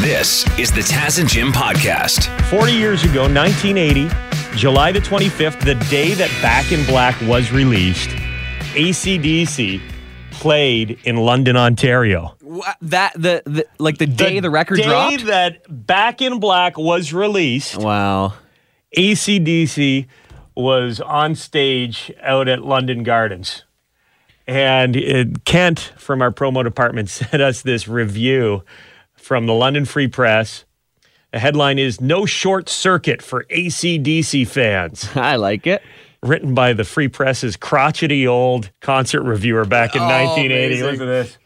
This is the Taz and Jim podcast. 40 years ago, 1980, July the 25th, the day that Back in Black was released, ACDC played in London, Ontario. Wha- That the, the like the day the, record day dropped. that Back in Black was released, wow. ACDC was on stage out at London Gardens. And uh, Kent from our promo department sent us this review from the London Free Press. The headline is No Short Circuit for ACDC Fans. I like it. Written by the Free Press's crotchety old concert reviewer back in Oh, 1980. amazing. Look at this.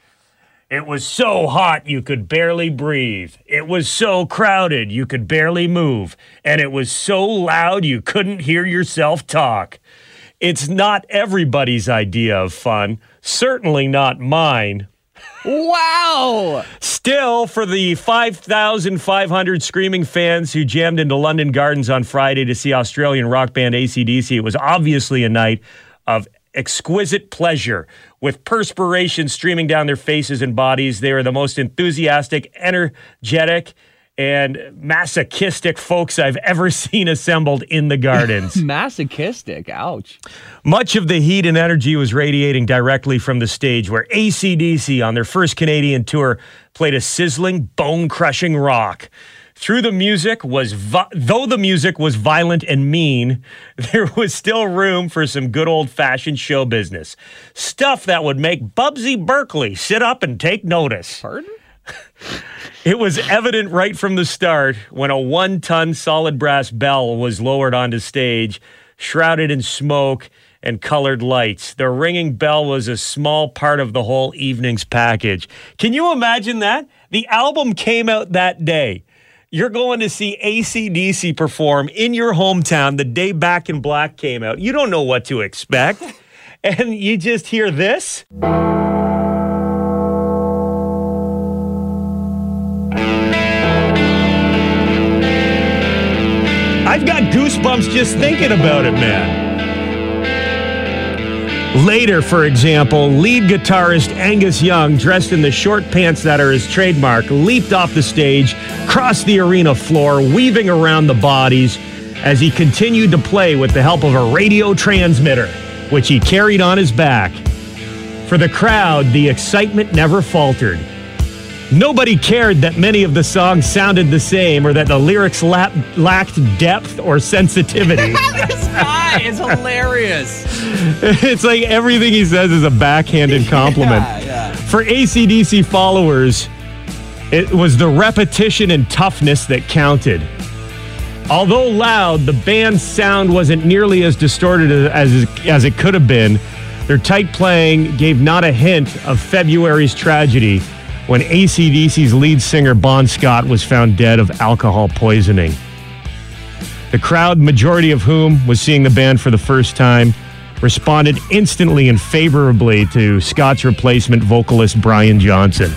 It was so hot you could barely breathe. It was so crowded you could barely move. And it was so loud you couldn't hear yourself talk. It's not everybody's idea of fun, certainly not mine. Wow. Still, for the 5,500 screaming fans who jammed into London Gardens on Friday to see Australian rock band ACDC, it was obviously a night of exquisite pleasure. With perspiration streaming down their faces and bodies, they were the most enthusiastic, energetic, and masochistic folks I've ever seen assembled in the gardens. Masochistic. Ouch. Much of the heat and energy was radiating directly from the stage, where ACDC on their first Canadian tour played a sizzling, bone crushing rock. Through the music was, vi- though the music was violent and mean, there was still room for some good old fashioned show business. Stuff that would make Busby Berkeley sit up and take notice. Pardon? It was evident right from the start when a one ton solid brass bell was lowered onto stage, shrouded in smoke and colored lights. The ringing bell was a small part of the whole evening's package. Can you imagine that? The album came out that day. You're going to see ACDC perform in your hometown the day Back in Black came out. You don't know what to expect. And you just hear this. Goosebumps just thinking about it, man. Later, for example, lead guitarist Angus Young, dressed in the short pants that are his trademark, leaped off the stage, crossed the arena floor, weaving around the bodies as he continued to play with the help of a radio transmitter, which he carried on his back. For the crowd, the excitement never faltered. Nobody cared that many of the songs sounded the same or that the lyrics lap- lacked depth or sensitivity. this guy is hilarious. it's like everything he says is a backhanded compliment. Yeah, yeah. For ACDC followers, it was the repetition and toughness that counted. Although loud, the band's sound wasn't nearly as distorted as, as it could have been. Their tight playing gave not a hint of February's tragedy when ACDC's lead singer Bon Scott was found dead of alcohol poisoning. The crowd, majority of whom was seeing the band for the first time, responded instantly and favorably to Scott's replacement vocalist Brian Johnson.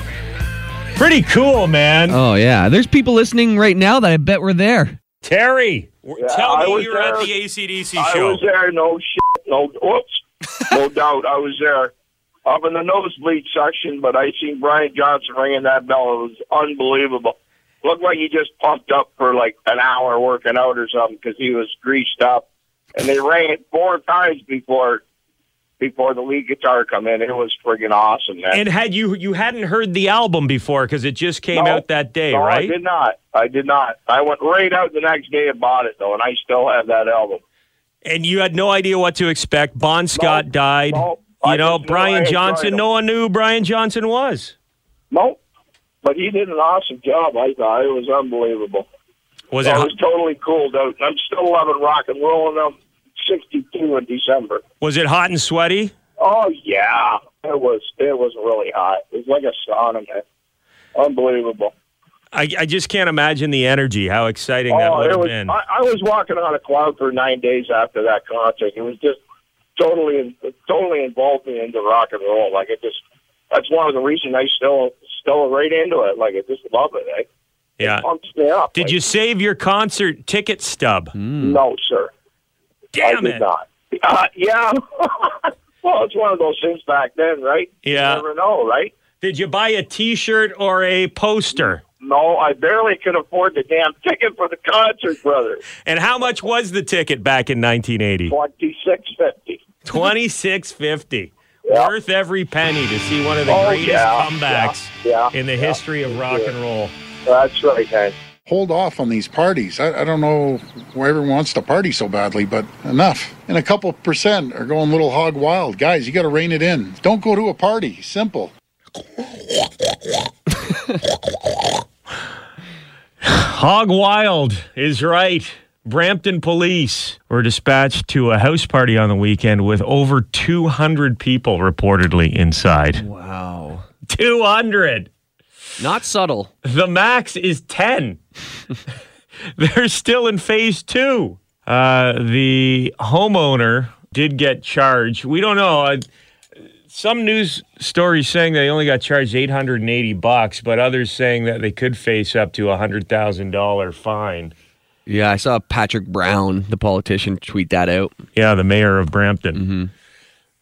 Pretty cool, man. Oh yeah. There's people listening right now that I bet were there. Terry, tell I me was you're at the ACDC I show. I was there, no shit, no, whoops, no doubt, I was there. Up in the nosebleed section, but I seen Brian Johnson ringing that bell. It was unbelievable. Looked like he just pumped up for like an hour working out or something because he was greased up. And they rang it four times before before the lead guitar come in. It was friggin' awesome, man. And had you you hadn't heard the album before because it just came No. out that day, no, I did not. I did not. I went right out the next day and bought it though, and I still have that album. And you had no idea what to expect. Bon Scott died. No. you I know, I Brian enjoyed Johnson. No one knew who Brian Johnson was. Nope. But he did an awesome job, I thought. It was unbelievable. Was I it was totally cooled out. I'm still loving rock and roll, and I'm 62 in December. was it hot and sweaty? Oh, yeah. It was It was really hot. It was like a sauna, man. Unbelievable. I, I just can't imagine the energy. How exciting that oh, would have been. I, I was walking on a cloud for nine days after that concert. It was just totally, totally involved me into rock and roll. Like it just, that's one of the reasons I still, still right into it. Like I just love it. Eh? yeah. Pumps me up. Did Like, you save your concert ticket stub? No, sir. Damn I did it! not. Uh, yeah. well, it's one of those things back then, right? Yeah. You never know, right? Did you buy a T-shirt or a poster? No, I barely could afford the damn ticket for the concert, brother. And how much was the ticket back in 1980? Twenty six fifty. 2650. Yeah. Worth every penny to see one of the Oh, greatest yeah, comebacks yeah, in the yeah. history of rock and roll. That's right, man. hold off on these parties. I, I don't know why everyone wants to party so badly, but enough. And a couple percent are going little hog wild. Guys, you got to rein it in. Don't go to a party. Simple. Hog Wild is right. Brampton police were dispatched to a house party on the weekend with over 200 people reportedly inside. Wow. 200. Not subtle. The max is 10. They're still in phase two. Uh, the homeowner did get charged. We don't know. Uh, some news stories saying they only got charged 880 bucks, but others saying that they could face up to a $100,000 fine. Yeah, I saw Patrick Brown, the politician, tweet that out. Yeah, the mayor of Brampton.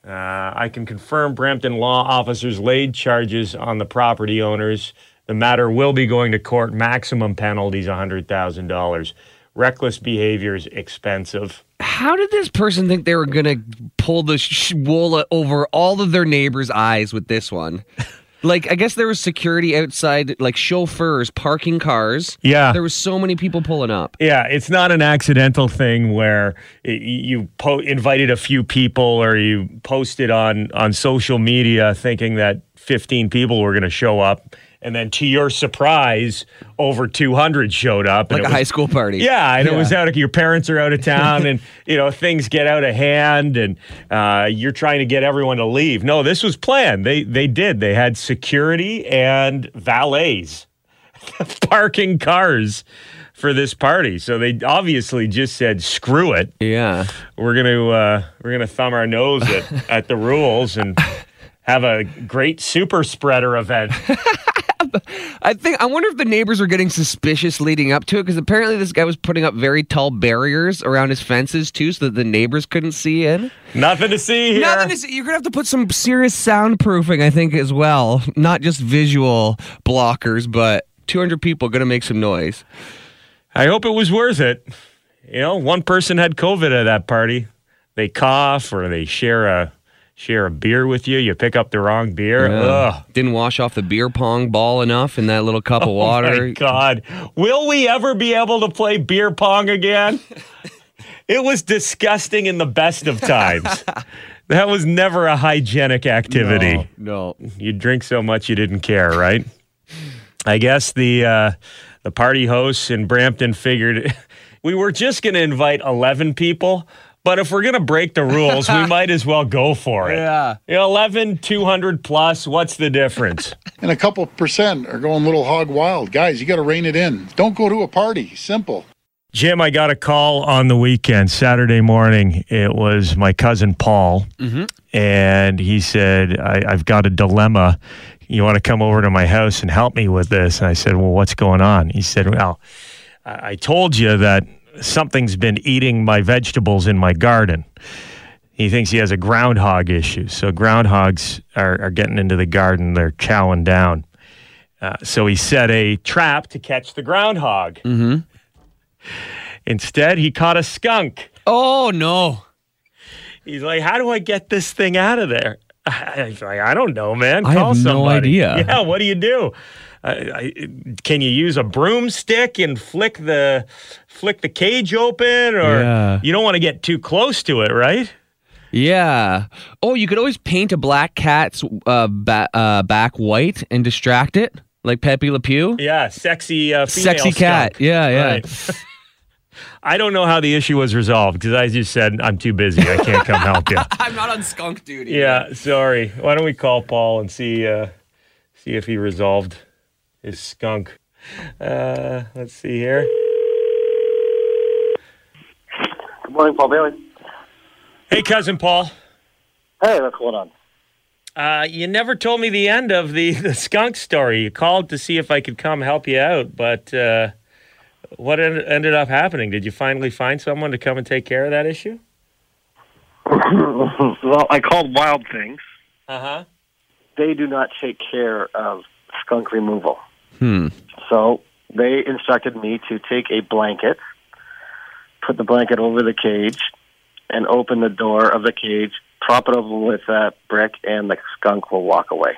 Uh, I can confirm Brampton law officers laid charges on the property owners. The matter will be going to court. Maximum penalties $100,000. Reckless behavior is expensive. How did this person think they were going to pull the sh- wool over all of their neighbors' eyes with this one? Like, I guess there was security outside, like chauffeurs parking cars. Yeah. There was so many people pulling up. Yeah, it's not an accidental thing where you po- invited a few people or you posted on on social media thinking that 15 people were going to show up and then to your surprise over 200 showed up Like a was- high school party. Yeah, and it was out of your parents are out of town, and you know things get out of hand, and uh, you're trying to get everyone to leave. No, this was planned. They they did. They had security and valets parking cars for this party. So they obviously just said, "Screw it, Yeah. we're gonna uh, we're gonna thumb our nose at, at the rules and." Have a great super spreader event. I think I wonder if the neighbors were getting suspicious leading up to it because apparently this guy was putting up very tall barriers around his fences too, so that the neighbors couldn't see in. Nothing to see here. Nothing to see. You're gonna have to put some serious soundproofing, I think, as well. Not just visual blockers, but 200 people gonna make some noise. I hope it was worth it. You know, one person had COVID at that party. They cough or they share a share a beer with you. You pick up the wrong beer. Ugh. Didn't wash off the beer pong ball enough in that little cup of Oh water. my God. Will we ever be able to play beer pong again? it was disgusting in the best of times. that was never a hygienic activity. No. You drink so much you didn't care, right? I guess the uh, the party hosts in Brampton figured we were just going to invite 11 people, but if we're going to break the rules, we might as well go for it. Yeah. You know, 11, 200 plus, what's the difference? And a couple percent are going little hog wild. Guys, you got to rein it in. Don't go to a party. Simple. Jim, I got a call on the weekend, Saturday morning. It was my cousin Paul, mm-hmm. and he said, I, I've got a dilemma. You want to come over to my house and help me with this? And I said, Well, what's going on? He said, Well, I I told you that something's been eating my vegetables in my garden. He thinks he has a groundhog issue. So groundhogs are, are getting into the garden, they're chowing down. Uh, so he set a trap to catch the groundhog. Instead, he caught a skunk. Oh no. He's like, "How do I get this thing out of there?" He's like, "I don't know, man. I Call have no somebody." idea. Yeah, what do you do? I, I, can you use a broomstick and flick the flick the cage open, or Yeah. you don't want to get too close to it, right? Yeah. Oh, you could always paint a black cat's uh, ba- uh, back white and distract it, like Pepe Le Pew. Yeah, sexy uh, female Sexy cat. Yeah, yeah. Right. I don't know how the issue was resolved because I just said I'm too busy. I can't come help you. I'm not on skunk duty. Yeah, sorry. Why don't we call Paul and see uh, see if he resolved his skunk? Uh, let's see here. Good morning, Paul Bailey. Hey, cousin Paul. Hey, what's going on? Uh, you never told me the end of the, the skunk story. You called to see if I could come help you out, but uh, what en- ended up happening? Did you finally find someone to come and take care of that issue? well, I called Wild Things. Uh huh. They do not take care of skunk removal. So they instructed me to take a blanket, put the blanket over the cage, and open the door of the cage, prop it over with a brick, and the skunk will walk away.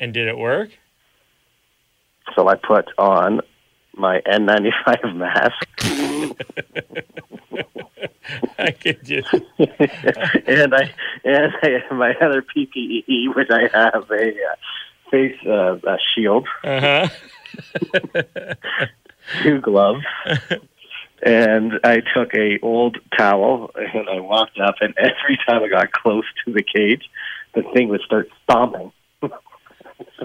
And did it work? So I put on my N95 mask I could just. and I and I have my other PPE, which I have a uh, face uh, a shield, Uh huh. two gloves, and I took a old towel and I walked up, and every time I got close to the cage, the thing would start stomping.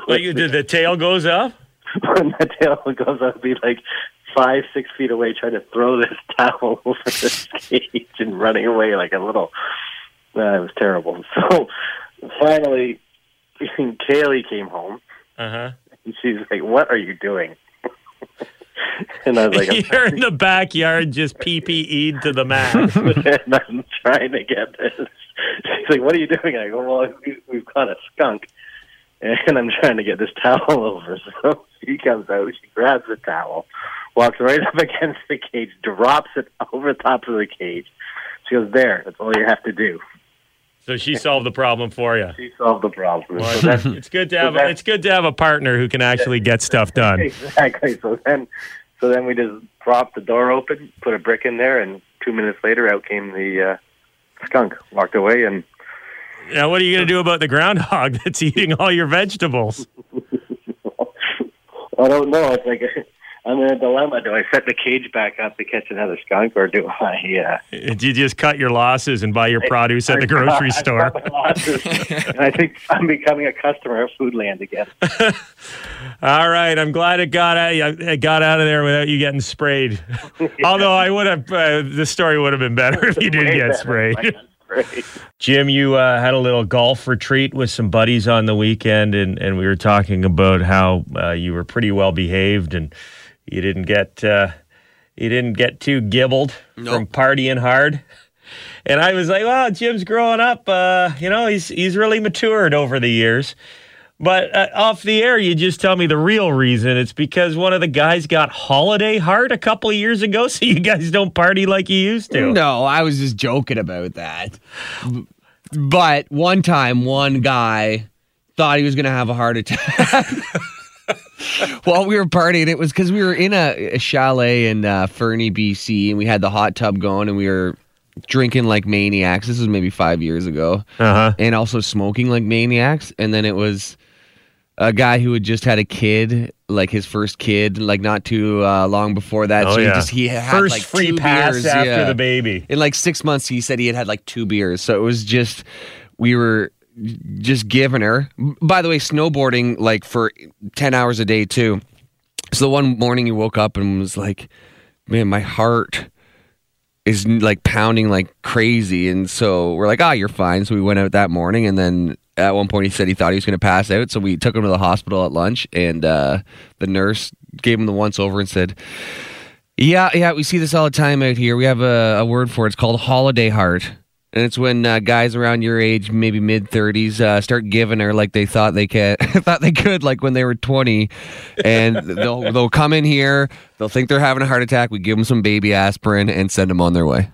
Like you did, the tail goes up. when the tail goes up, be like five, six feet away, trying to throw this towel over the cage and running away like a little. Uh, it was terrible. So finally, Kaylee came home Uh huh. and she's like, "What are you doing?" and I was like, You're in the backyard, just PPE'd to the max. and I'm trying to get this. She's like, "What are you doing?" I go, "Well, we- we've got a skunk, and I'm trying to get this towel over." So she comes out, she grabs the towel, walks right up against the cage, drops it over the top of the cage. She goes, "There, that's all you have to do." So she solved the problem for you. She solved the problem. Well, So then, It's good to have. that- It's good to have a partner who can actually get stuff done. exactly. So then, so then we just propped the door open, put a brick in there, and two minutes later, out came the uh, skunk. Walked away, and Now, what are you going to do about the groundhog that's eating all your vegetables? I don't know. It's like I'm in a dilemma. Do I set the cage back up to catch another skunk, or do I? Uh, Did you just cut your losses and buy your produce at the grocery I store? losses, and I think I'm becoming a customer of Foodland again. All right, I'm glad it got out. It got out of there without you getting sprayed. Although I would have, uh, the story would have been better if you did get sprayed. Right. Jim, you uh, had a little golf retreat with some buddies on the weekend, and, and we were talking about how uh, you were pretty well behaved and you didn't get uh, you didn't get too gibbled from partying hard. And I was like, "Well, Jim's growing up. Uh, you know, he's he's really matured over the years." But uh, off the air, you just tell me the real reason. It's because one of the guys got holiday heart a couple of years ago, so you guys don't party like you used to. No, I was just joking about that. But one time, one guy thought he was going to have a heart attack. While we were partying, it was because we were in a, a chalet in uh, Fernie, BC, and we had the hot tub going, and we were drinking like maniacs. This was maybe five years ago, Uh huh. and also smoking like maniacs. And then it was a guy who had just had a kid, like his first kid, like not too uh, long before that. Oh so yeah. he just he had first like free two pass beers, after yeah. the baby. In like six months, he said he had had like two beers. So it was just, we were just giving her. By the way, snowboarding like for 10 hours a day too. So the one morning he woke up and was like, man, my heart is like pounding like crazy. And so we're like, ah, you're fine. So we went out that morning. And then at one point he said he thought he was going to pass out. So we took him to the hospital at lunch. And uh, the nurse gave him the once over and said, yeah, yeah, we see this all the time out here. We have a, a word for it. It's called holiday heart. And it's when uh, guys around your age, maybe mid thirties, uh, start giving her like they thought they could, thought they could, like when they were twenty, and they'll they'll come in here, they'll think they're having a heart attack. We give them some baby aspirin and send them on their way.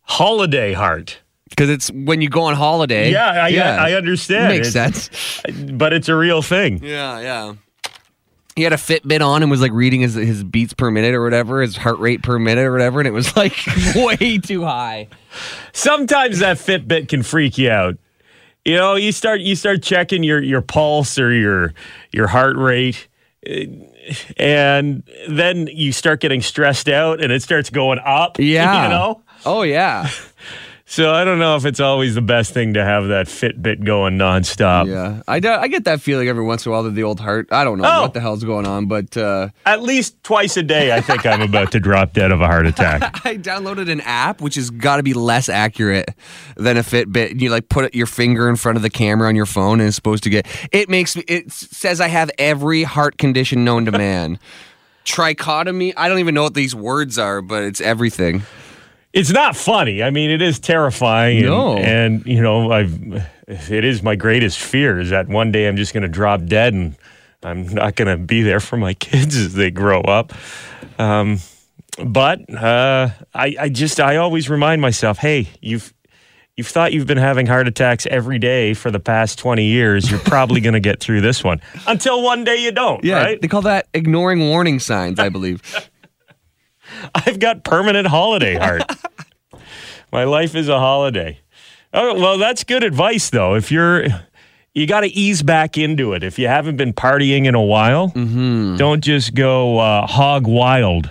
Holiday heart. Because it's when you go on holiday. Yeah, I, I, I understand. Makes It's- sense. But it's a real thing. Yeah, yeah. He had a Fitbit on and was like reading his his beats per minute or whatever, his heart rate per minute or whatever, and it was like way too high. Sometimes that Fitbit can freak you out. You know, you start you start checking your your pulse or your your heart rate, eh, and then you start getting stressed out, and it starts going up. Yeah. you know. Oh yeah. So I don't know if it's always the best thing to have that Fitbit going nonstop. Yeah, I, do- I get that feeling every once in a while that the old heart. I don't know Oh. what the hell's going on, but uh, At least twice a day, I think I'm about to drop dead of a heart attack. I downloaded an app which has got to be less accurate than a Fitbit. You like put your finger in front of the camera on your phone and it's supposed to get. It makes me. It says I have every heart condition known to man. Trichotomy. I don't even know what these words are, but it's everything. It's not funny. I mean, it is terrifying. And, and you know, I've it is my greatest fear is that one day I'm just going to drop dead and I'm not going to be there for my kids as they grow up. Um, but uh, I, I just I always remind myself, hey, you've you've thought you've been having heart attacks every day for the past 20 years. You're probably going to get through this one until one day you don't. Yeah, right? they call that ignoring warning signs, I believe. I've got permanent holiday heart. My life is a holiday. Oh, well, that's good advice, though. If you're, you got to ease back into it. If you haven't been partying in a while, don't just go uh, hog wild,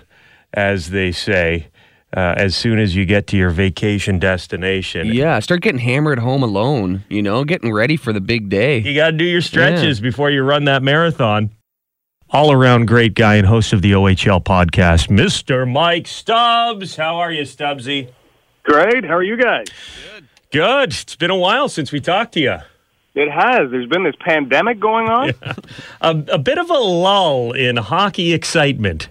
as they say, uh, as soon as you get to your vacation destination. yeah, start getting hammered home alone, you know, getting ready for the big day. You got to do your stretches before you run that marathon. All around great guy and host of the OHL podcast, Mr. Mike Stubbs. How are you, Stubbsy? Great. How are you guys? Good. Good. It's been a while since we talked to you. It has. There's been this pandemic going on. A, a bit of a lull in hockey excitement,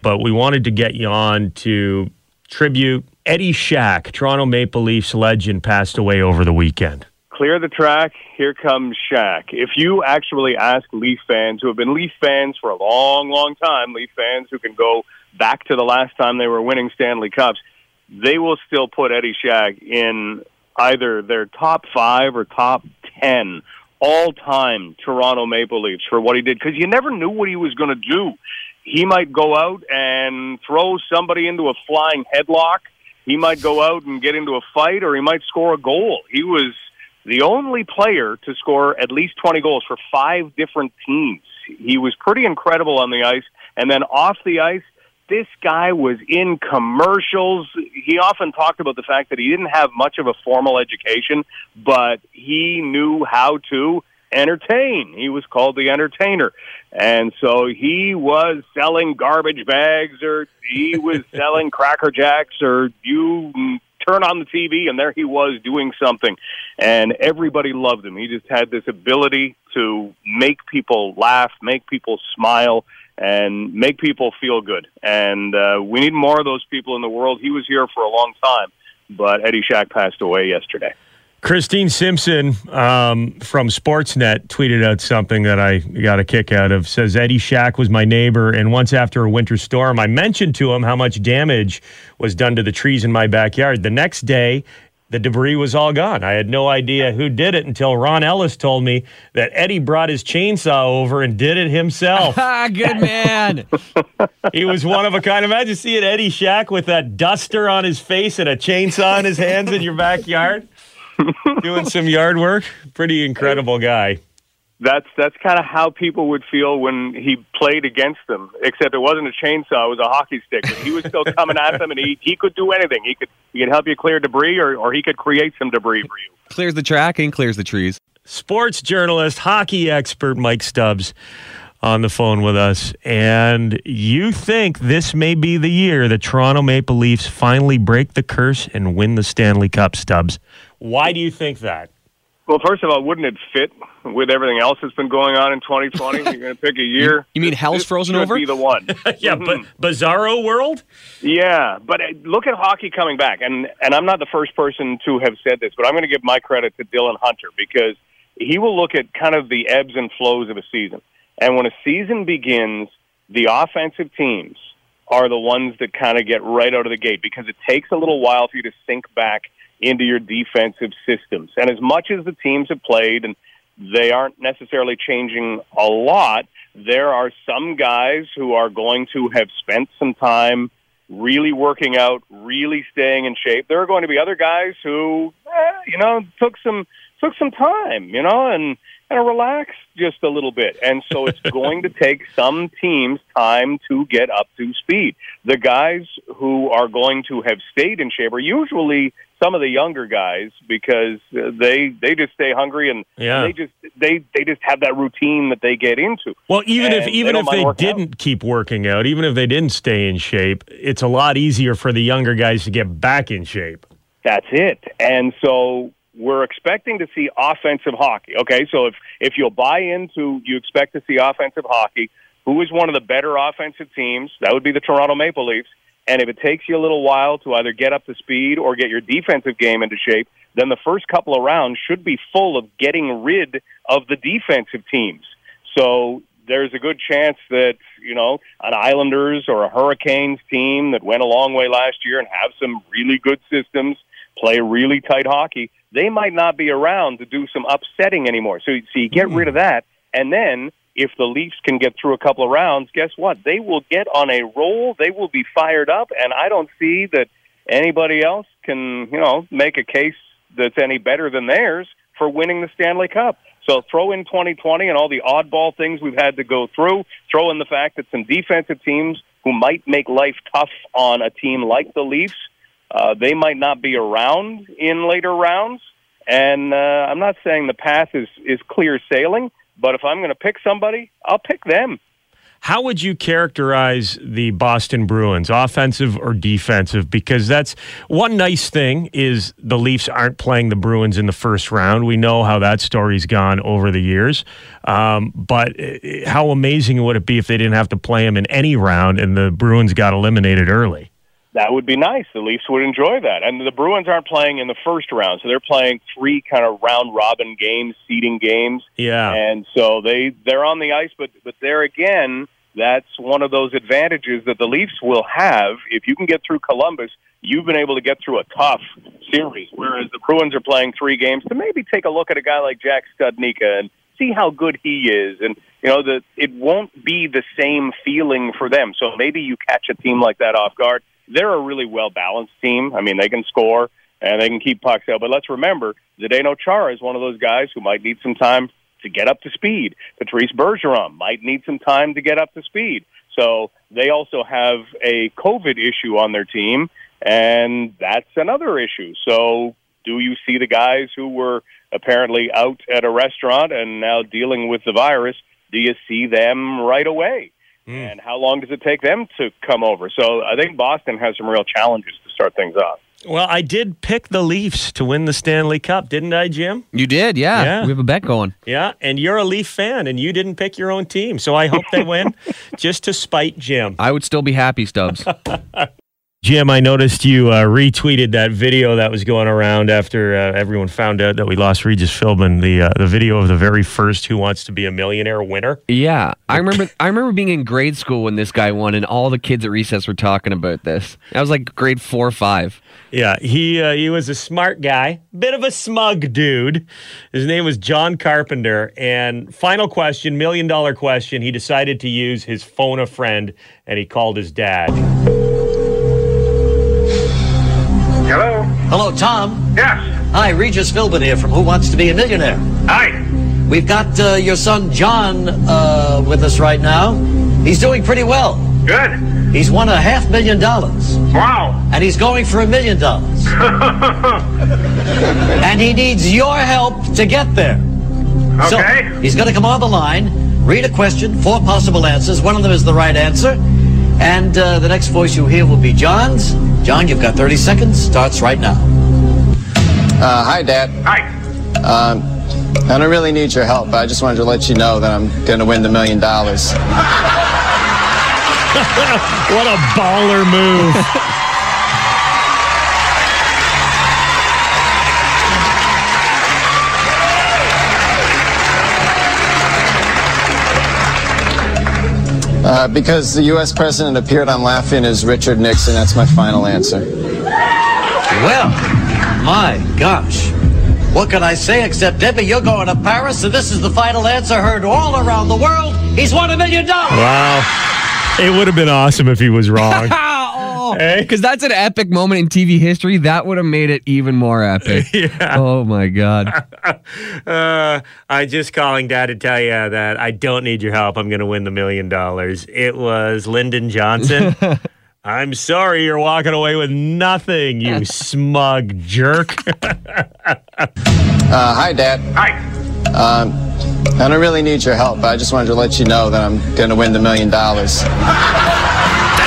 but we wanted to get you on to tribute Eddie Shack, Toronto Maple Leafs legend, passed away over the weekend. Clear the track. Here comes Shack. If you actually ask Leaf fans who have been Leaf fans for a long, long time, Leaf fans who can go back to the last time they were winning Stanley Cups, they will still put Eddie Shack in either their top five or top ten all time Toronto Maple Leafs for what he did because you never knew what he was going to do. He might go out and throw somebody into a flying headlock. He might go out and get into a fight, or he might score a goal. He was the only player to score at least 20 goals for five different teams. He was pretty incredible on the ice. And then off the ice, this guy was in commercials. He often talked about the fact that he didn't have much of a formal education, but he knew how to entertain. He was called the entertainer. And so he was selling garbage bags or he was selling Cracker Jacks or you turn on the TV and there he was doing something. And everybody loved him. He just had this ability to make people laugh, make people smile and make people feel good. And uh, we need more of those people in the world. He was here for a long time, but Eddie Shack passed away yesterday. Christine Simpson um, from Sportsnet tweeted out something that I got a kick out of. Says Eddie Shack was my neighbor, and once after a winter storm, I mentioned to him how much damage was done to the trees in my backyard. The next day, the debris was all gone. I had no idea who did it until Ron Ellis told me that Eddie brought his chainsaw over and did it himself. ah, good man. he was one of a kind. Imagine seeing Eddie Shack with that duster on his face and a chainsaw in his hands in your backyard doing some yard work. Pretty incredible guy. That's that's kind of how people would feel when he played against them. Except it wasn't a chainsaw; it was a hockey stick. But he was still coming at them, and he he could do anything. He could he could help you clear debris, or or he could create some debris for you. clears the track and clears the trees. Sports journalist, hockey expert Mike Stubbs on the phone with us. And you think this may be the year the Toronto Maple Leafs finally break the curse and win the Stanley Cup, Stubbs. Why do you think that? Well, first of all, wouldn't it fit with everything else that's been going on in 2020? You're going to pick a year. You mean hell's This frozen over? Be the one. yeah, but Bizarro World? Yeah, but uh, look at hockey coming back, and and I'm not the first person to have said this, but I'm going to give my credit to Dylan Hunter because he will look at kind of the ebbs and flows of a season, and when a season begins, the offensive teams are the ones that kind of get right out of the gate because it takes a little while for you to sink back into your defensive systems, and as much as the teams have played and they aren't necessarily changing a lot. There are some guys who are going to have spent some time really working out, really staying in shape. There are going to be other guys who, eh, you know, took some took some time, you know, and and relaxed just a little bit. And so it's going to take some teams time to get up to speed. The guys who are going to have stayed in shape are usually some of the younger guys because they they just stay hungry and Yeah. they just they they just have that routine that they get into. Well, even if even they if they didn't keep working out, even if they didn't stay in shape, it's a lot easier for the younger guys to get back in shape. That's it. And so we're expecting to see offensive hockey. Okay, so if if you'll buy into you expect to see offensive hockey, who is one of the better offensive teams? That would be the Toronto Maple Leafs. And if it takes you a little while to either get up to speed or get your defensive game into shape, then the first couple of rounds should be full of getting rid of the defensive teams. So there's a good chance that you know an Islanders or a Hurricanes team that went a long way last year and have some really good systems, play really tight hockey. They might not be around to do some upsetting anymore. So, so you get rid of hmm. that, and then if the Leafs can get through a couple of rounds, guess what? They will get on a roll. They will be fired up, and I don't see that anybody else can, you know, make a case that's any better than theirs for winning the Stanley Cup. So throw in 2020 and all the oddball things we've had to go through. Throw in the fact that some defensive teams who might make life tough on a team like the Leafs, uh, they might not be around in later rounds. And uh, I'm not saying the path is is clear sailing, but if I'm going to pick somebody, I'll pick them. How would you characterize the Boston Bruins, offensive or defensive? Because that's one nice thing is the Leafs aren't playing the Bruins in the first round. We know how that story's gone over the years. Um, but uh, how amazing would it be if they didn't have to play them in any round and the Bruins got eliminated early? That would be nice. The Leafs would enjoy that. And the Bruins aren't playing in the first round, so they're playing three kind of round robin games, seeding games. Yeah. And so they they're on the ice, but but there again, that's one of those advantages that the Leafs will have if you can get through Columbus. You've been able to get through a tough series, whereas the Bruins are playing three games. To maybe take a look at a guy like Jack Studnicka and see how good he is, and you know that it won't be the same feeling for them. So maybe you catch a team like that off guard they're a really well balanced team. I mean, they can score and they can keep pucks out. But let's remember, Zdeno Chara is one of those guys who might need some time to get up to speed. Patrice Bergeron might need some time to get up to speed. So they also have a COVID issue on their team, and that's another issue. So do you see the guys who were apparently out at a restaurant and now dealing with the virus? Do you see them right away? Mm. And how long does it take them to come over? So I think Boston has some real challenges to start things off. Well, I did pick the Leafs to win the Stanley Cup, didn't I, Jim? You did, yeah. yeah. We have a bet going. Yeah, and you're a Leaf fan, and you didn't pick your own team. So I hope they win just to spite Jim. I would still be happy, Stubbs. Jim, I noticed you uh, retweeted that video that was going around after uh, everyone found out that we lost Regis Philbin. The uh, the video of the very first Who Wants to Be a Millionaire winner. Yeah, I remember. I remember being in grade school when this guy won, and all the kids at recess were talking about this. I was like grade four or five. Yeah, he uh, he was a smart guy, bit of a smug dude. His name was John Carpenter. And final question, million dollar question. He decided to use his phone a friend, and he called his dad. Hello? Tom. Yes. Hi, Regis Philbin here from Who Wants to Be a Millionaire. Hi. We've got uh, your son John uh, with us right now. He's doing pretty well. Good. He's won a half million dollars. Wow. And he's going for a million dollars. and he needs your help to get there. Okay. So he's going to come on the line, read a question, four possible answers. One of them is the right answer. And uh, the next voice you hear will be John's. John, you've got 30 seconds. Starts right now. Uh, hi, Dad. Hi. Um, I don't really need your help. I just wanted to let you know that I'm going to win the million dollars. what a baller move. Uh, because the U.S. president appeared on Laugh-In as Richard Nixon. That's my final answer. Well, my gosh. What can I say except, Debbie, you're going to Paris, and this is the final answer heard all around the world. He's won a million dollars. Wow. It would have been awesome if he was wrong. Because that's an epic moment in TV history. That would have made it even more epic. yeah. Oh my god. uh, I'm just calling Dad to tell you that I don't need your help. I'm going to win the million dollars. It was Lyndon Johnson. I'm sorry you're walking away with nothing, you smug jerk. uh, hi, Dad. Hi. Um, I don't really need your help. but I just wanted to let you know that I'm going to win the million dollars.